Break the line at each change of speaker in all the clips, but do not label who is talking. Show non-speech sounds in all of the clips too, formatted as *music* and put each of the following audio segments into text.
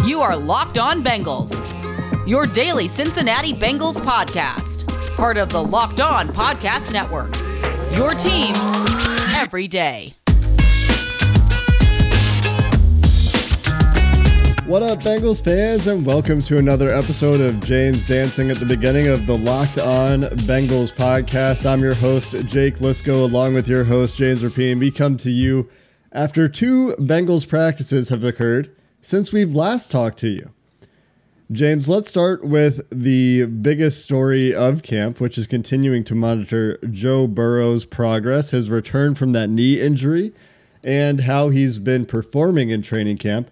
You are Locked On Bengals, your daily Cincinnati Bengals podcast, part of the Locked On Podcast Network. Your team every day.
What up, Bengals fans, and welcome to another episode of James Dancing at the beginning of the Locked On Bengals podcast. I'm your host, Jake Liskow, along with your host, James Rapien. We come to you after two Bengals practices have occurred since we've last talked to you. James, let's start with the biggest story of camp, which is continuing to monitor Joe Burrow's progress, his return from that knee injury, and how he's been performing in training camp.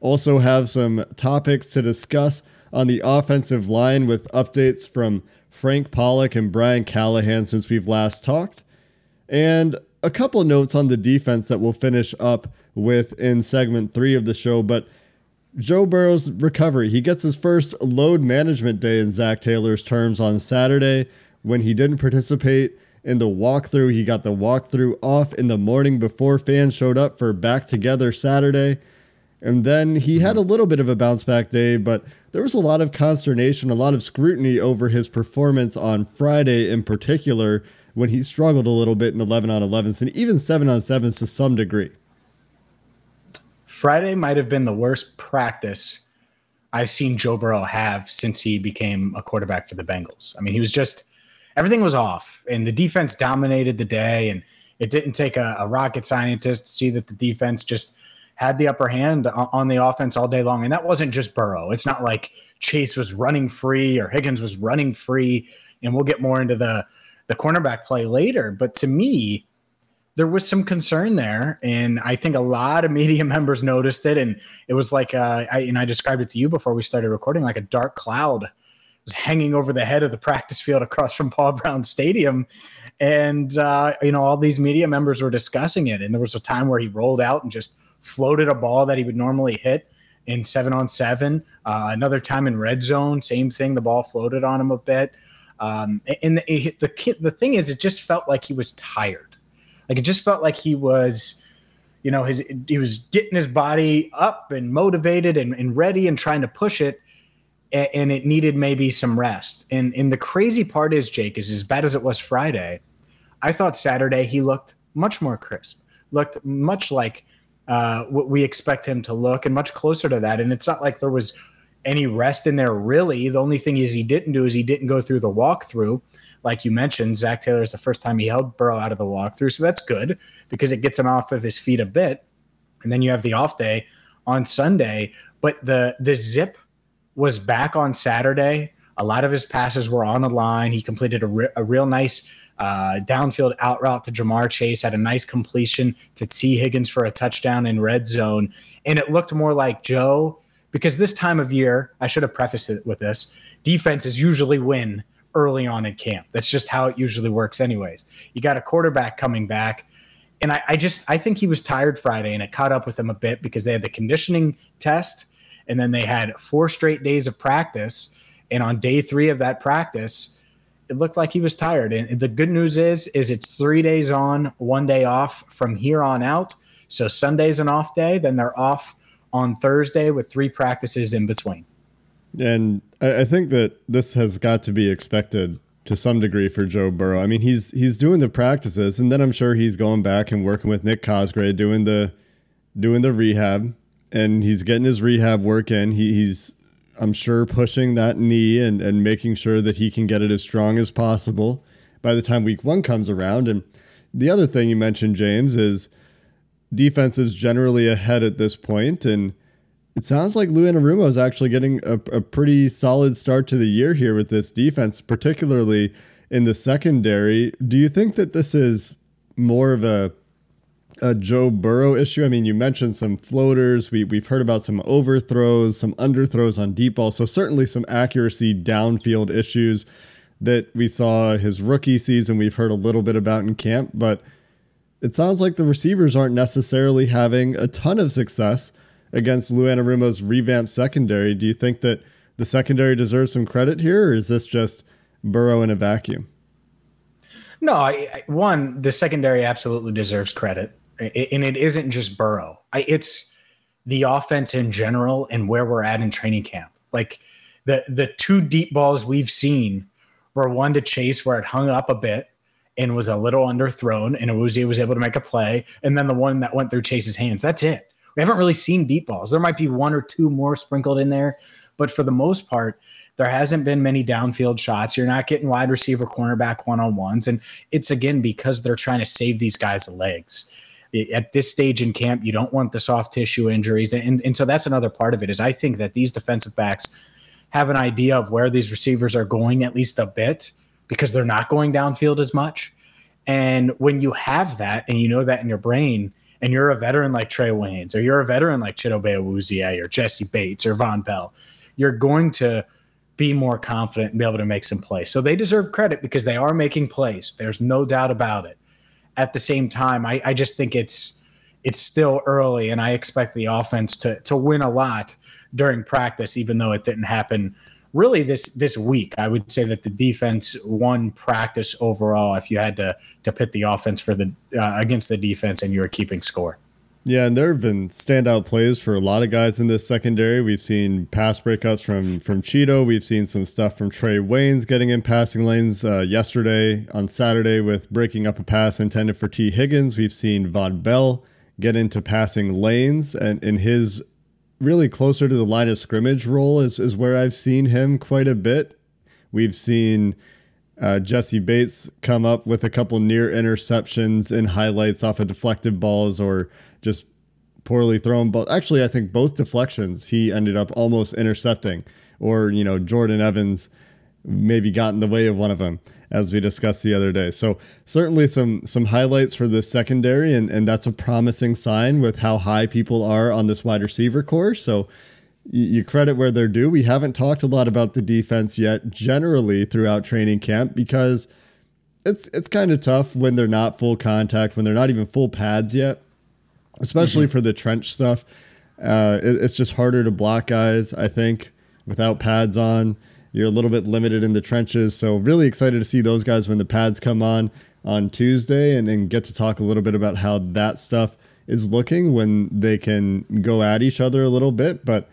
Also, have some topics to discuss on the offensive line with updates from Frank Pollack and Brian Callahan since we've last talked. And a couple notes on the defense that we'll finish up with in segment three of the show. But Joe Burrow's recovery, he gets his first load management day in Zac Taylor's terms on Saturday when he didn't participate in the walkthrough. He got the walkthrough off in the morning before fans showed up for back together Saturday. And then he had a little bit of a bounce back day, but there was a lot of consternation, a lot of scrutiny over his performance on Friday in particular when he struggled a little bit in 11 on 11s and even 7 on 7s to some degree.
Friday might have been the worst practice I've seen Joe Burrow have since he became a quarterback for the Bengals. I mean, he was just everything was off, and the defense dominated the day. And it didn't take a, a rocket scientist to see that the defense just had the upper hand on the offense all day long. And that wasn't just Burrow. It's not like Chase was running free or Higgins was running free. And we'll get more into the the cornerback play later. But to me, there was some concern there, and I think a lot of *laughs* media members noticed it, and it was like, uh, I, and I described it to you before we started recording, like a dark cloud was hanging over the head of the practice field across from Paul Brown Stadium, and uh, you know all these media members were discussing it, and there was a time where he rolled out and just floated a ball that he would normally hit in seven on seven. Uh, another time in red zone, same thing, the ball floated on him a bit. Um, and the, the the thing is, it just felt like he was tired. Like it just felt like he was, you know, his he was getting his body up and motivated and, and ready and trying to push it, and, and it needed maybe some rest. And and the crazy part is, Jake, is as bad as it was Friday, I thought Saturday he looked much more crisp, looked much like uh, what we expect him to look, and much closer to that. And it's not like there was any rest in there really. The only thing is he didn't do is he didn't go through the walkthrough. Like you mentioned, Zac Taylor is the first time he held Burrow out of the walkthrough, so that's good because it gets him off of his feet a bit. And then you have the off day on Sunday, but the the zip was back on Saturday. A lot of his passes were on the line. He completed a, re- a real nice uh, downfield out route to Ja'Marr Chase, had a nice completion to T. Higgins for a touchdown in red zone. And it looked more like Joe because this time of year, I should have prefaced it with this defenses usually win early on in camp. That's just how it usually works, anyways. You got a quarterback coming back. And I, I, just I think he was tired Friday and it caught up with him a bit because they had the conditioning test and then they had four straight days of practice. And on day three of that practice, it looked like he was tired. And the good news is, is it's three days on, one day off from here on out. So Sunday's an off day, then they're off on Thursday with three practices in between.
And I think that this has got to be expected to some degree for Joe Burrow. I mean, he's he's doing the practices, and then I'm sure he's going back and working with Nick Cosgray doing the doing the rehab, and he's getting his rehab work in. He, he's I'm sure pushing that knee and and making sure that he can get it as strong as possible by the time week one comes around. And the other thing you mentioned, James, is defense is generally ahead at this point, and it sounds like Lou Anarumo is actually getting a, a pretty solid start to the year here with this defense, particularly in the secondary. Do you think that this is more of a a Joe Burrow issue? I mean, you mentioned some floaters. We we've heard about some overthrows, some underthrows on deep ball. So certainly some accuracy downfield issues that we saw his rookie season. We've heard a little bit about in camp, but it sounds like the receivers aren't necessarily having a ton of success against Lou Anarumo's revamped secondary. Do you think that the secondary deserves some credit here, or is this just Burrow in a vacuum?
No, I, I, one, the secondary absolutely deserves credit, and it isn't just Burrow. I, it's the offense in general and where we're at in training camp. Like the the two deep balls we've seen were one to Chase where it hung up a bit and was a little underthrown, and Awuzie was able to make a play, and then the one that went through Chase's hands. That's it. We haven't really seen deep balls. There might be one or two more sprinkled in there, but for the most part, there hasn't been many downfield shots. You're not getting wide receiver, cornerback one on ones, and it's again because they're trying to save these guys' legs at this stage in camp, you don't want the soft tissue injuries. And, and so that's another part of it is I think that these defensive backs have an idea of where these receivers are going at least a bit because they're not going downfield as much. And when you have that and you know that in your brain, and you're a veteran like Trae Waynes, or you're a veteran like Chidobe Awuzie, or Jessie Bates, or Vonn Bell, you're going to be more confident and be able to make some plays. So they deserve credit because they are making plays. There's no doubt about it. At the same time, I, I just think it's it's still early, and I expect the offense to to win a lot during practice, even though it didn't happen really this this week. I would say that the defense won practice overall. If you had to to pit the offense for the uh, against the defense, and you were keeping score.
Yeah, and there have been standout plays for a lot of guys in this secondary. We've seen pass breakups from from Chido. We've seen some stuff from Trae Waynes getting in passing lanes uh, yesterday on Saturday with breaking up a pass intended for T. Higgins. We've seen Vonn Bell get into passing lanes and in his really closer to the line of scrimmage role is, is where I've seen him quite a bit. We've seen uh, Jessie Bates come up with a couple near interceptions and highlights off of deflected balls or just poorly thrown balls. Actually, I think both deflections he ended up almost intercepting, or you know Jordan Evans maybe got in the way of one of them as we discussed the other day. So certainly some some highlights for the secondary, and and that's a promising sign with how high people are on this wide receiver corps. So you credit where they're due. We haven't talked a lot about the defense yet, generally throughout training camp, because it's it's kind of tough when they're not full contact, when they're not even full pads yet, especially mm-hmm. for the trench stuff. Uh, it, it's just harder to block guys, I think, without pads on. You're a little bit limited in the trenches. So, really excited to see those guys when the pads come on on Tuesday and, and get to talk a little bit about how that stuff is looking when they can go at each other a little bit. But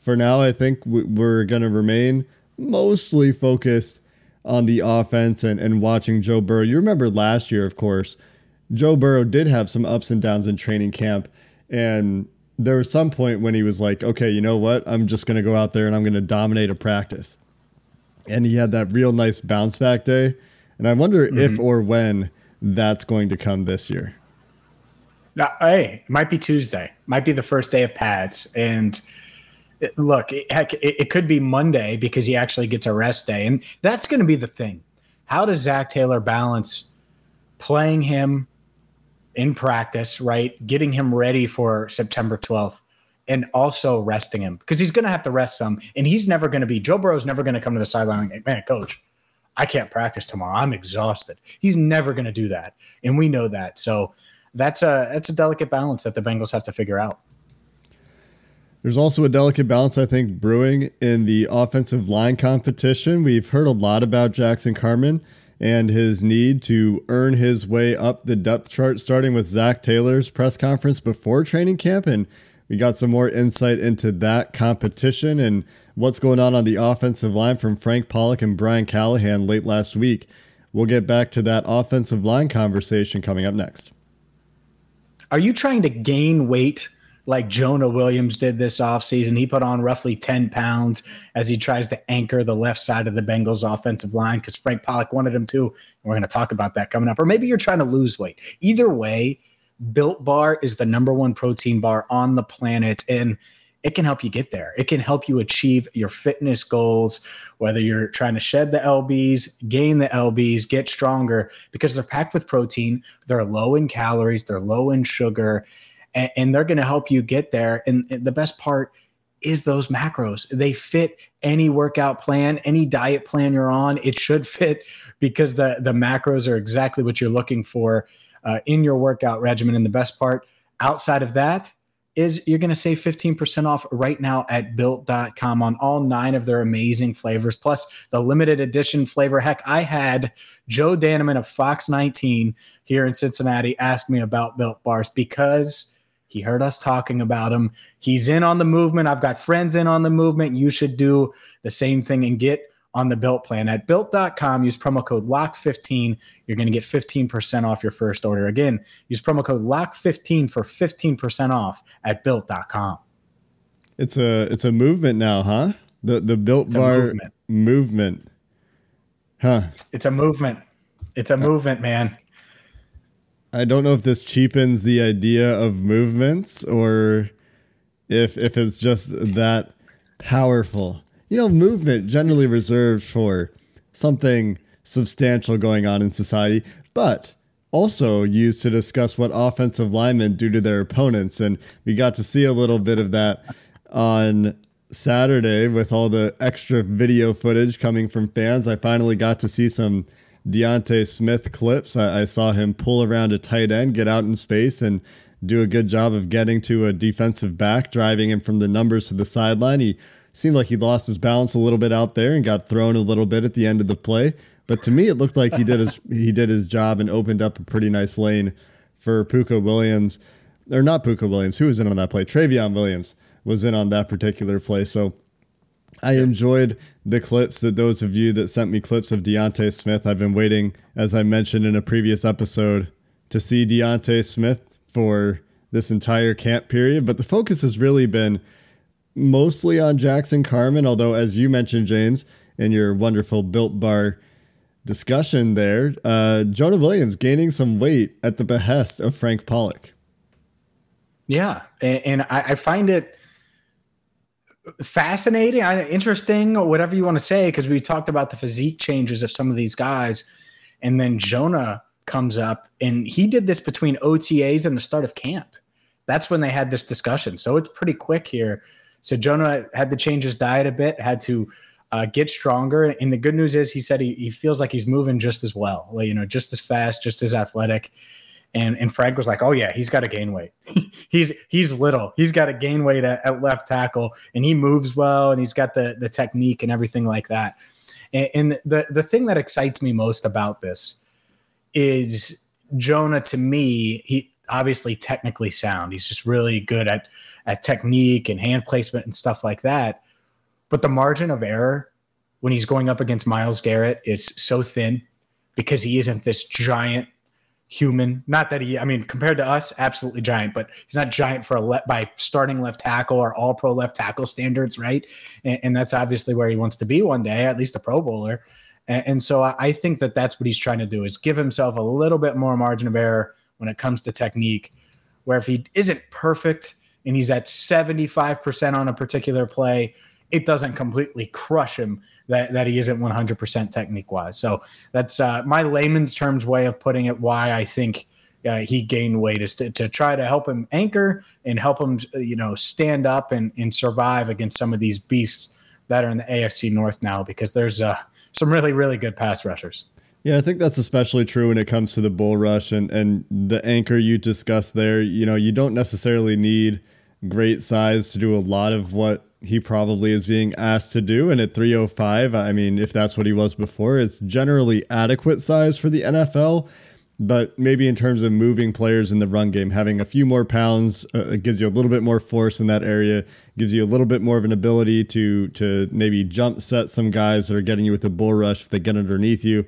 for now, I think we're going to remain mostly focused on the offense and, and watching Joe Burrow. You remember last year, of course, Joe Burrow did have some ups and downs in training camp. And there was some point when he was like, okay, you know what? I'm just going to go out there and I'm going to dominate a practice and he had that real nice bounce back day. And I wonder mm-hmm. if or when that's going to come this year.
Now, hey, it might be Tuesday, might be the first day of pads, and it, look, it, heck, it, it could be Monday because he actually gets a rest day, and that's going to be the thing. How does Zac Taylor balance playing him in practice, right? Getting him ready for September 12th and also resting him because he's going to have to rest some. And he's never going to be, Joe Burrow's never going to come to the sideline and man, coach, I can't practice tomorrow. I'm exhausted. He's never going to do that. And we know that. So that's a, that's a delicate balance that the Bengals have to figure out.
There's also a delicate balance, I think, brewing in the offensive line competition. We've heard a lot about Jackson Carman and his need to earn his way up the depth chart, starting with Zac Taylor's press conference before training camp. And we got some more insight into that competition and what's going on on the offensive line from Frank Pollack and Brian Callahan late last week. We'll get back to that offensive line conversation coming up next.
Are you trying to gain weight like Jonah Williams did this offseason? He put on roughly 10 pounds as he tries to anchor the left side of the Bengals offensive line because Frank Pollack wanted him to. And we're going to talk about that coming up. Or maybe you're trying to lose weight. Either way, Built Bar is the number one protein bar on the planet. And it can help you get there. It can help you achieve your fitness goals, whether you're trying to shed the LBs, gain the LBs, get stronger, because they're packed with protein. They're low in calories, they're low in sugar, and, and they're going to help you get there. And, and the best part is those macros. They fit any workout plan, any diet plan you're on. It should fit because the the macros are exactly what you're looking for uh, in your workout regimen. And the best part outside of that is you're going to save 15% off right now at built.com on all nine of their amazing flavors, plus the limited edition flavor. Heck, I had Joe Danneman of Fox 19 here in Cincinnati ask me about built bars because He heard us talking about him. He's in on the movement. I've got friends in on the movement. You should do the same thing and get on the built plan at built.com. Use promo code LOCK15. You're going to get 15% off your first order. Again, use promo code LOCK15 for 15% off at built.com.
It's a it's a movement now, huh? The the built
It's
bar
movement.
movement. Huh.
It's a movement. It's a movement, man.
I don't know if this cheapens the idea of movements or if if it's just that powerful. You know, movement generally reserved for something substantial going on in society, but also used to discuss what offensive linemen do to their opponents. And we got to see a little bit of that on Saturday with all the extra video footage coming from fans. I finally got to see some D'Ante Smith clips. I, I saw him pull around a tight end, get out in space, and do a good job of getting to a defensive back, driving him from the numbers to the sideline. He seemed like he lost his balance a little bit out there and got thrown a little bit at the end of the play. But to me, it looked like he did his *laughs* he did his job and opened up a pretty nice lane for Pooka Williams, or not Pooka Williams. Who was in on that play? Trayveon Williams was in on that particular play. So I enjoyed the clips that those of you that sent me clips of D'Ante Smith. I've been waiting, as I mentioned in a previous episode, to see D'Ante Smith for this entire camp period. But the focus has really been mostly on Jackson Carman, although, as you mentioned, James, in your wonderful built bar discussion there, uh, Jonah Williams gaining some weight at the behest of Frank Pollack.
Yeah. And, and I, I find it fascinating, interesting, or whatever you want to say, because we talked about the physique changes of some of these guys. And then Jonah comes up and he did this between OTAs and the start of camp. That's when they had this discussion. So it's pretty quick here. So Jonah had to change his diet a bit, had to uh, get stronger. And the good news is he said he, he feels like he's moving just as well, like, you know, just as fast, just as athletic. And and Frank was like, "Oh yeah, he's got to gain weight. *laughs* he's he's little. He's got to gain weight at, at left tackle, and he moves well, and he's got the the technique and everything like that." And, and the the thing that excites me most about this is Jonah. To me, he obviously technically sound. He's just really good at at technique and hand placement and stuff like that. But the margin of error when he's going up against Myles Garrett is so thin because he isn't this giant human. Not that he, I mean, compared to us, absolutely giant, but he's not giant for a le- by starting left tackle or all pro left tackle standards, right? And, and that's obviously where he wants to be one day, at least a Pro Bowler. And, and so I, I think that that's what he's trying to do is give himself a little bit more margin of error when it comes to technique. Where if he isn't perfect and he's at 75% on a particular play, it doesn't completely crush him that, that he isn't 100% technique wise. So that's uh, my layman's terms way of putting it. Why I think uh, he gained weight is to, to try to help him anchor and help him, you know, stand up and, and survive against some of these beasts that are in the AFC North now because there's uh, some really, really good pass rushers.
Yeah, I think that's especially true when it comes to the bull rush and, and the anchor you discussed there. You know, you don't necessarily need great size to do a lot of what he probably is being asked to do. And at 305, I mean, if that's what he was before, it's generally adequate size for the NFL. But maybe in terms of moving players in the run game, having a few more pounds, uh, gives you a little bit more force in that area, gives you a little bit more of an ability to to maybe jump set some guys that are getting you with the bull rush if they get underneath you.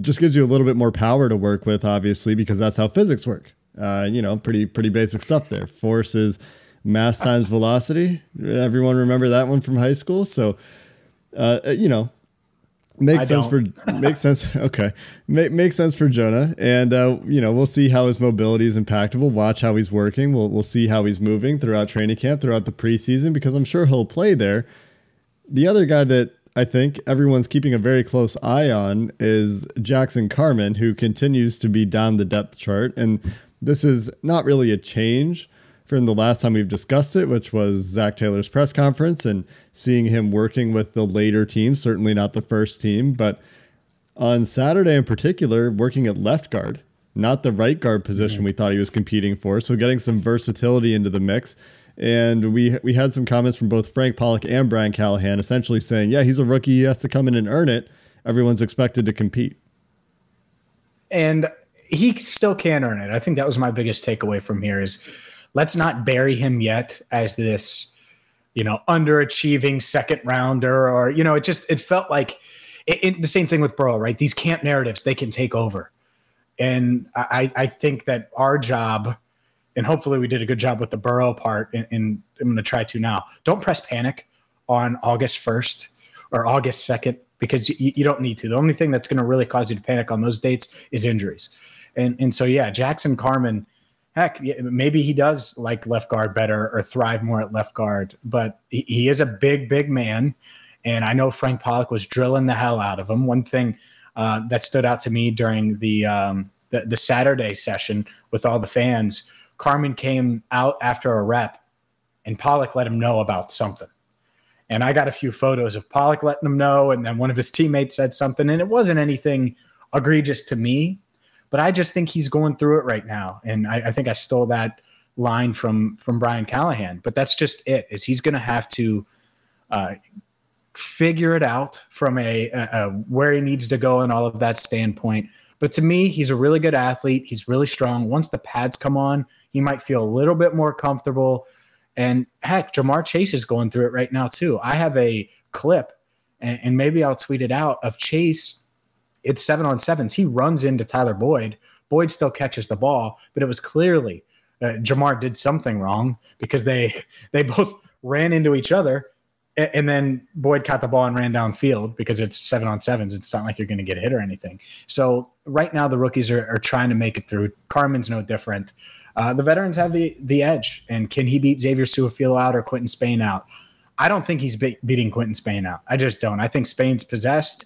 Just gives you a little bit more power to work with, obviously, because that's how physics work. Uh, you know, pretty pretty basic stuff there. Force is mass times velocity. Everyone remember that one from high school. So, uh, you know, makes
I
sense
don't.
for *laughs* makes sense. *laughs* Okay, Make, makes sense for Jonah, and uh, you know, we'll see how his mobility is impacted. We'll watch how he's working. We'll we'll see how he's moving throughout training camp, throughout the preseason, because I'm sure he'll play there. The other guy that I think everyone's keeping a very close eye on is Jackson Carman, who continues to be down the depth chart. And this is not really a change from the last time we've discussed it, which was Zac Taylor's press conference and seeing him working with the later team, certainly not the first team, but on Saturday in particular, working at left guard, not the right guard position we thought he was competing for. So getting some versatility into the mix. And we we had some comments from both Frank Pollack and Brian Callahan essentially saying, yeah, he's a rookie. He has to come in and earn it. Everyone's expected to compete.
and he still can earn it. I think that was my biggest takeaway from here is let's not bury him yet as this, you know, underachieving second rounder or, you know, it just, it felt like it, it, the same thing with Burrow, right? These camp narratives, they can take over. And I, I think that our job, and hopefully we did a good job with the Burrow part, and, and I'm going to try to now. Don't press panic on August 1st or August 2nd because you, you don't need to. The only thing that's going to really cause you to panic on those dates is injuries. And, and so, yeah, Jackson Carman, heck, maybe he does like left guard better or thrive more at left guard, but he, is a big, big man. And I know Frank Pollack was drilling the hell out of him. One thing uh, that stood out to me during the, um, the the Saturday session with all the fans, Carman came out after a rep, and Pollack let him know about something. And I got a few photos of Pollack letting him know, and then one of his teammates said something, and it wasn't anything egregious to me, but I just think he's going through it right now, and I, I think I stole that line from from Brian Callahan. But that's just it. Is he's going to have to uh, figure it out from a, a, a where he needs to go and all of that standpoint. But to me, he's a really good athlete. He's really strong. Once the pads come on, he might feel a little bit more comfortable. And heck, Ja'Marr Chase is going through it right now too. I have a clip, and, and maybe I'll tweet it out of Chase. It's seven on sevens. He runs into Tyler Boyd. Boyd still catches the ball, but it was clearly uh, Ja'Marr did something wrong because they *laughs* they both ran into each other, and, and then Boyd caught the ball and ran downfield because it's seven on sevens. It's not like you're going to get hit or anything. So right now the rookies are, are trying to make it through. Carman's no different. Uh, the veterans have the the edge, and can he beat Xavier Su'a-Filo out or Quinton Spain out? I don't think he's be- beating Quinton Spain out. I just don't. I think Spain's possessed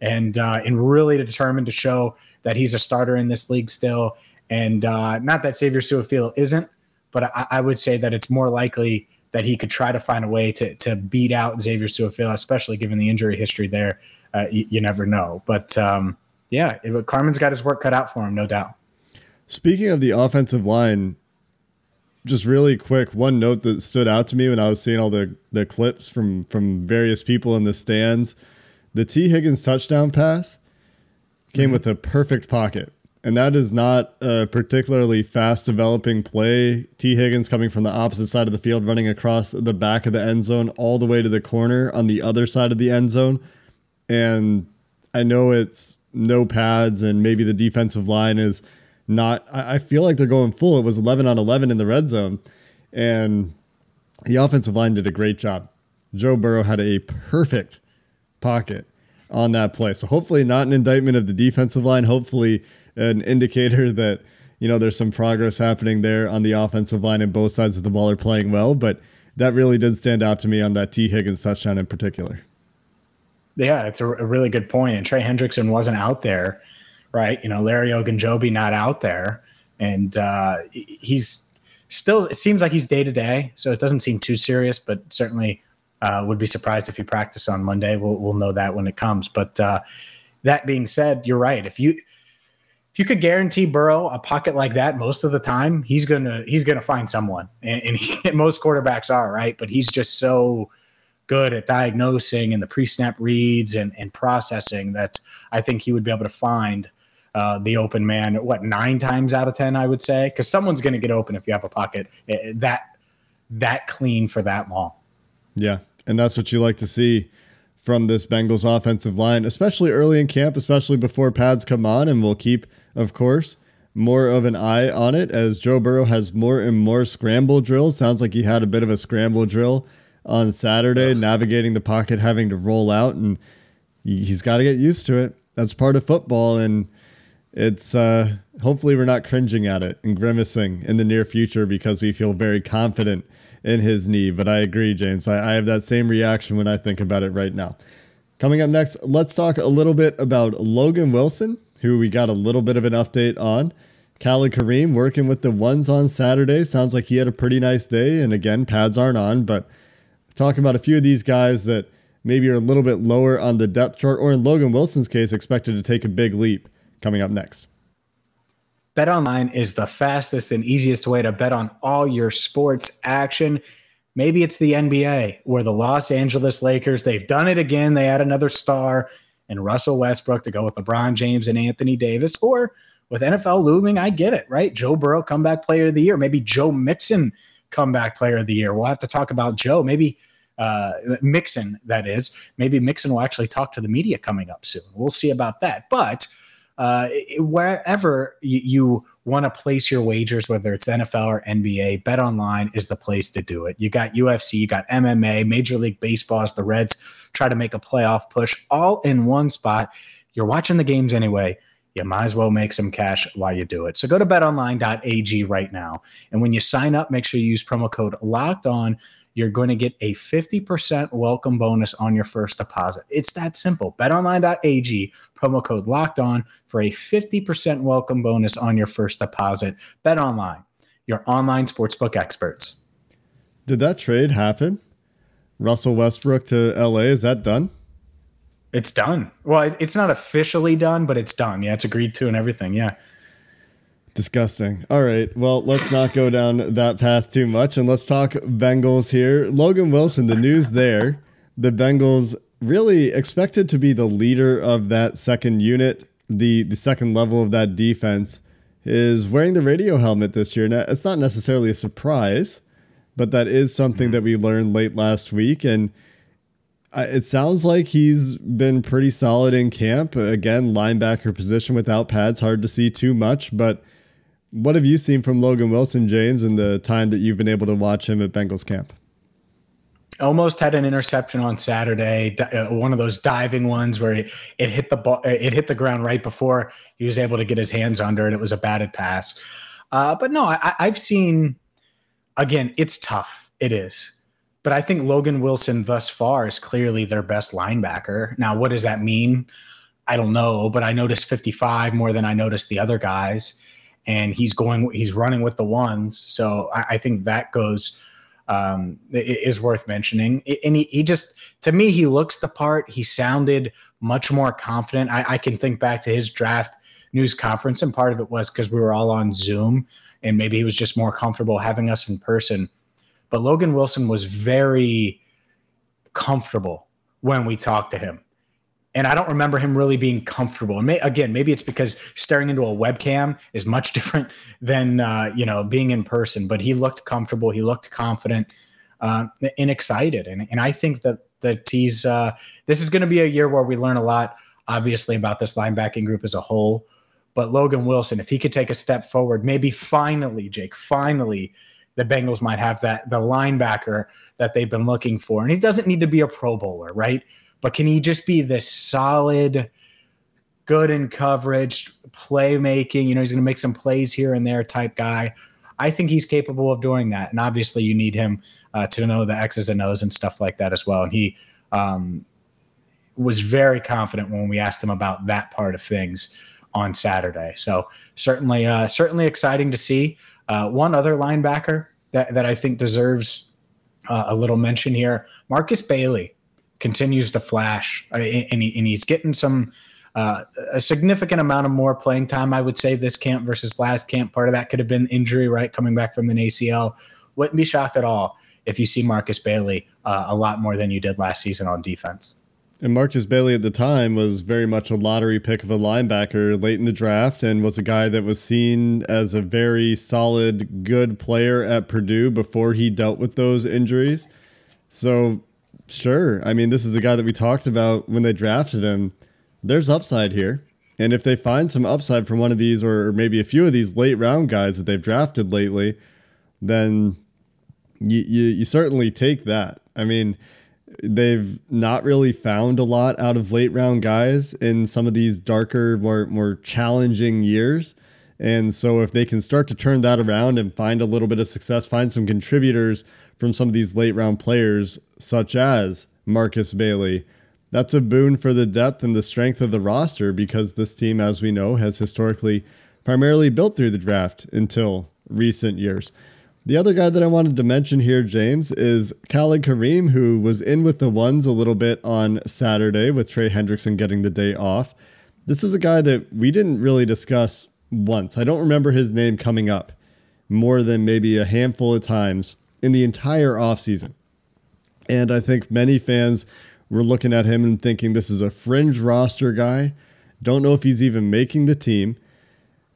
and uh, and really determined to show that he's a starter in this league still. And uh, not that Xavier Su'a-Filo isn't, but I, I, would say that it's more likely that he could try to find a way to to beat out Xavier Su'a-Filo, especially given the injury history there. Uh, you, you, never know. But um, yeah, it, Carman's got his work cut out for him, no doubt.
Speaking of the offensive line, just really quick, one note that stood out to me when I was seeing all the, the clips from from various people in the stands, the T. Higgins touchdown pass came mm-hmm. with a perfect pocket. And that is not a particularly fast developing play. T. Higgins coming from the opposite side of the field, running across the back of the end zone all the way to the corner on the other side of the end zone. And I know it's no pads, and maybe the defensive line is not I, feel like they're going full. It was 11 on 11 in the red zone and the offensive line did a great job. Joe Burrow had a perfect pocket on that play. So hopefully not an indictment of the defensive line, hopefully an indicator that you know there's some progress happening there on the offensive line and both sides of the ball are playing well, but that really did stand out to me on that T Higgins touchdown in particular.
Yeah, it's a, really good point. And Trey Hendrickson wasn't out there right? You know, Larry Ogunjobi not out there, and uh, he's still. It seems like he's day to day, so it doesn't seem too serious. But certainly, uh, would be surprised if he practiced on Monday. We'll we'll know that when it comes. But uh, that being said, you're right. If you if you could guarantee Burrow a pocket like that most of the time, he's gonna he's gonna find someone, and, and, he, *laughs* most quarterbacks are right. But he's just so good at diagnosing and the pre-snap reads and, and processing that I think he would be able to find uh, the open man what nine times out of ten i would say because someone's going to get open if you have a pocket eh, eh, that that clean for that long
yeah and that's what you like to see from this bengals offensive line especially early in camp especially before pads come on and we'll keep of course more of an eye on it as joe burrow has more and more scramble drills. Sounds like he had a bit of a scramble drill on saturday navigating the pocket having to roll out and he's got to get used to it. That's part of football and it's uh, hopefully we're not cringing at it and grimacing in the near future because we feel very confident in his knee. But I agree, James. I, I have that same reaction when I think about it right now. Coming up next, let's talk a little bit about Logan Wilson, who we got a little bit of an update on. Khalid Kareem working with the ones on Saturday. Sounds like he had a pretty nice day. And again, pads aren't on, but talking about a few of these guys that maybe are a little bit lower on the depth chart, or in Logan Wilson's case, expected to take a big leap coming up next.
BetOnline is the fastest and easiest way to bet on all your sports action. Maybe it's the NBA where the Los Angeles Lakers, they've done it again. They add another star and Russell Westbrook to go with LeBron James and Anthony Davis. Or with NFL looming, I get it, right? Joe Burrow, comeback player of the year. Maybe Joe Mixon, comeback player of the year. We'll have to talk about Joe. Maybe uh, Mixon, that is. Maybe Mixon will actually talk to the media coming up soon. We'll see about that. But uh, wherever you, you want to place your wagers, whether it's NFL or NBA, Bet Online is the place to do it. You got UFC, you got MMA, Major League Baseball as the Reds try to make a playoff push all in one spot. You're watching the games anyway. You might as well make some cash while you do it. So go to betonline.ag right now. And when you sign up, make sure you use promo code locked on you're going to get a 50% welcome bonus on your first deposit. It's that simple. BetOnline.ag, promo code locked on for a 50% welcome bonus on your first deposit. BetOnline, your online sportsbook experts.
Did that trade happen? Russell Westbrook to LA, is that done?
It's done. Well, it's not officially done, but it's done. Yeah, it's agreed to and everything. Yeah.
Disgusting. All right. Well, let's not go down that path too much and let's talk Bengals here. Logan Wilson, the news there. The Bengals really expected to be the leader of that second unit, the, the second level of that defense, is wearing the radio helmet this year. Now, it's not necessarily a surprise, but that is something mm-hmm. that we learned late last week. And uh, it sounds like he's been pretty solid in camp. Again, linebacker position without pads, hard to see too much, but what have you seen from Logan Wilson, James, in the time that you've been able to watch him at Bengals camp?
Almost had an interception on Saturday, uh, one of those diving ones where it, it hit the ball, it hit the ground right before he was able to get his hands under it. It was a batted pass, uh, but no, I, I've seen. Again, it's tough. It is, but I think Logan Wilson thus far is clearly their best linebacker. Now, what does that mean? I don't know, but I noticed 55 more than I noticed the other guys and he's going he's running with the ones. So i, I think that goes um, is worth mentioning. And he, he just to me he looks the part. He sounded much more confident. I, I can think back to his draft news conference and part of it was because we were all on zoom and maybe he was just more comfortable having us in person. But logan wilson was very comfortable when we talked to him and I don't remember him really being comfortable. And may, again, maybe it's because staring into a webcam is much *laughs* different than uh, you know being in person. But he looked comfortable. He looked confident uh, and excited. And and I think that that he's uh, this is going to be a year where we learn a lot, obviously, about this linebacking group as a whole. But Logan Wilson, if he could take a step forward, maybe finally, Jake, finally, the Bengals might have that the linebacker that they've been looking for. And he doesn't need to be a Pro Bowler, right? But can he just be this solid, good in coverage, playmaking? You know, he's going to make some plays here and there type guy. I think he's capable of doing that. And obviously, you need him uh, to know the X's and O's and stuff like that as well. And he um, was very confident when we asked him about that part of things on Saturday. So certainly, uh, certainly exciting to see. Uh, one other linebacker that, that I think deserves uh, a little mention here, Markus Bailey continues to flash, uh, and, he, and he's getting some uh, a significant amount of more playing time. I would say this camp versus last camp. Part of that could have been injury, right, coming back from an ACL. Wouldn't be shocked at all if you see Markus Bailey uh, a lot more than you did last season on defense.
And Markus Bailey at the time was very much a lottery pick of a linebacker late in the draft and was a guy that was seen as a very solid, good player at Purdue before he dealt with those injuries. So Sure. I mean, this is a guy that we talked about when they drafted him. There's upside here. And if they find some upside from one of these or maybe a few of these late round guys that they've drafted lately, then you, you, you certainly take that. I mean, they've not really found a lot out of late round guys in some of these darker, more more challenging years. And so if they can start to turn that around and find a little bit of success, find some contributors from some of these late round players, such as Markus Bailey. That's a boon for the depth and the strength of the roster because this team, as we know, has historically primarily built through the draft until recent years. The other guy that I wanted to mention here, James, is Khalid Kareem, who was in with the ones a little bit on Saturday with Trey Hendrickson getting the day off. This is a guy that we didn't really discuss once. I don't remember his name coming up more than maybe a handful of times in the entire offseason. And I think many fans were looking at him and thinking this is a fringe roster guy. Don't know if he's even making the team.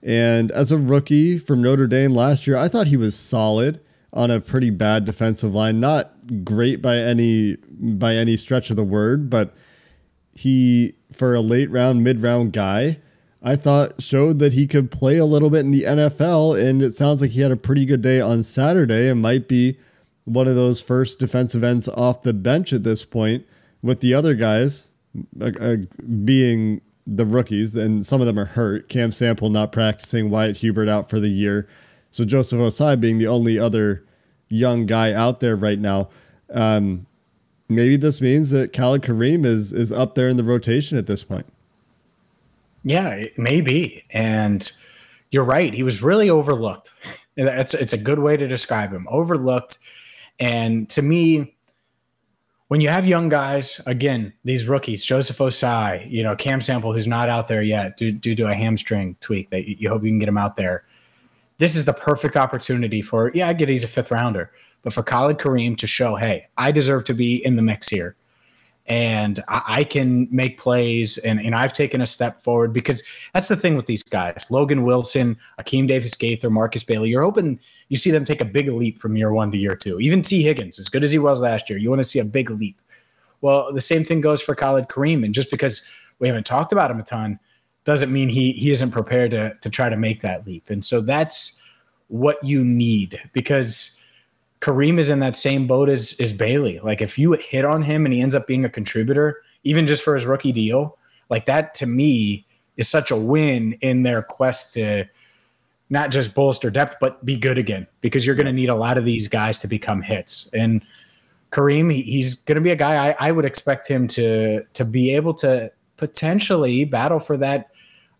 And as a rookie from Notre Dame last year, I thought he was solid on a pretty bad defensive line. Not great by any by any stretch of the word, but he for a late round, mid round guy, I thought showed that he could play a little bit in the NFL. And it sounds like he had a pretty good day on Saturday and might be one of those first defensive ends off the bench at this point, with the other guys uh, uh, being the rookies, and some of them are hurt. Cam Sample not practicing, Wyatt Hubert out for the year. So Joseph Ossai being the only other young guy out there right now. Um, maybe this means that Khalid Kareem is is up there in the rotation at this point.
Yeah, maybe. And you're right. He was really overlooked. *laughs* It's it's a good way to describe him. Overlooked. And to me, when you have young guys, again, these rookies, Joseph Ossai, you know, Cam Sample, who's not out there yet due, due to a hamstring tweak that you, you hope you can get him out there. This is the perfect opportunity for, yeah, I get he's a fifth rounder, but for Khalid Kareem to show, hey, I deserve to be in the mix here. And I, I can make plays, and, and I've taken a step forward because that's the thing with these guys Logan Wilson, Akeem Davis Gaither, Markus Bailey. You're hoping you see them take a big leap from year one to year two. Even T. Higgins, as good as he was last year, you want to see a big leap. Well, the same thing goes for Khalid Kareem. And just because we haven't talked about him a ton doesn't mean he he isn't prepared to to try to make that leap. And so that's what you need because Kareem is in that same boat as, as Bailey. Like if you hit on him and he ends up being a contributor, even just for his rookie deal, like that to me is such a win in their quest to not just bolster depth, but be good again because you're going to need a lot of these guys to become hits. And Kareem, he, he's going to be a guy I, I, would expect him to to be able to potentially battle for that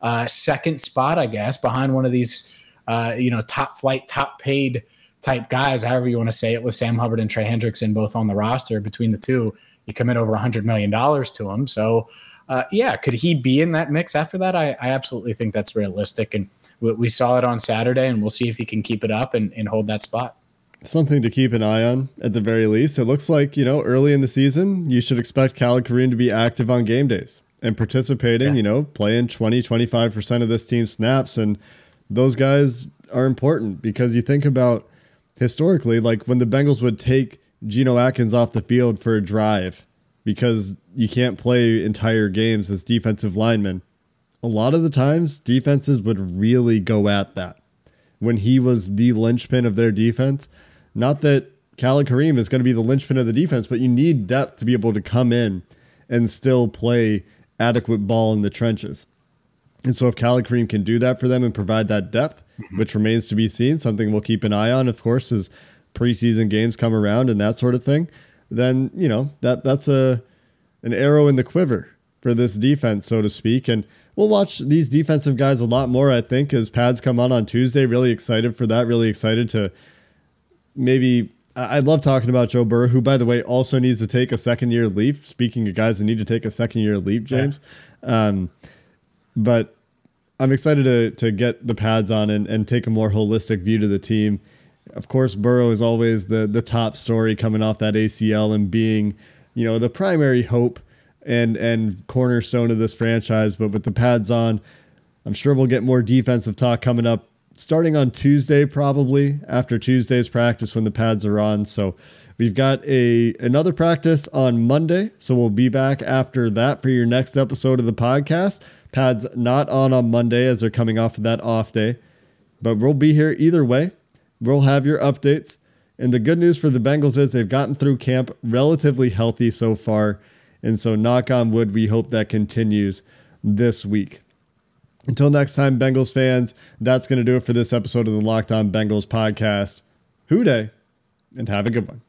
uh, second spot, I guess, behind one of these uh, you know top flight, top paid type guys, however you want to say it, with Sam Hubbard and Trey Hendrickson both on the roster. Between the two, you commit over a hundred million dollars to him. So uh, yeah, could he be in that mix after that? I, I absolutely think that's realistic, and we, we, saw it on Saturday, and we'll see if he can keep it up and, and hold that spot.
Something to keep an eye on at the very least. It looks like you know early in the season, you should expect Khalid Kareem to be active on game days and participating. Yeah. You know, playing 20, 25 percent of this team snaps, and those guys are important because you think about historically, like when the Bengals would take Geno Atkins off the field for a drive because you can't play entire games as defensive linemen. A lot of the times, defenses would really go at that when he was the linchpin of their defense. Not that Khalid Kareem is going to be the linchpin of the defense, but you need depth to be able to come in and still play adequate ball in the trenches. And so if Khalid Kareem can do that for them and provide that depth, mm-hmm. which remains to be seen, something we'll keep an eye on, of course, as preseason games come around and that sort of thing then you know that that's a an arrow in the quiver for this defense, so to speak. And we'll watch these defensive guys a lot more, I think, as pads come on on Tuesday. Really excited for that. Really excited to maybe. I love talking about Joe Burrow, who, by the way, also needs to take a second year leap. Speaking of guys that need to take a second year leap, James. Yeah. Um, but I'm excited to to get the pads on and, and take a more holistic view to the team of course, Burrow is always the the top story coming off that ACL and being, you know, the primary hope and and cornerstone of this franchise. But with the pads on, I'm sure we'll get more defensive talk coming up starting on Tuesday, probably after Tuesday's practice when the pads are on. So we've got a another practice on Monday. So we'll be back after that for your next episode of the podcast. Pads not on on Monday as they're coming off of that off day. But we'll be here either way. We'll have your updates. And the good news for the Bengals is they've gotten through camp relatively healthy so far. And so, knock on wood, we hope that continues this week. Until next time, Bengals fans, that's going to do it for this episode of the Locked On Bengals podcast. Hoo day, and have a good one.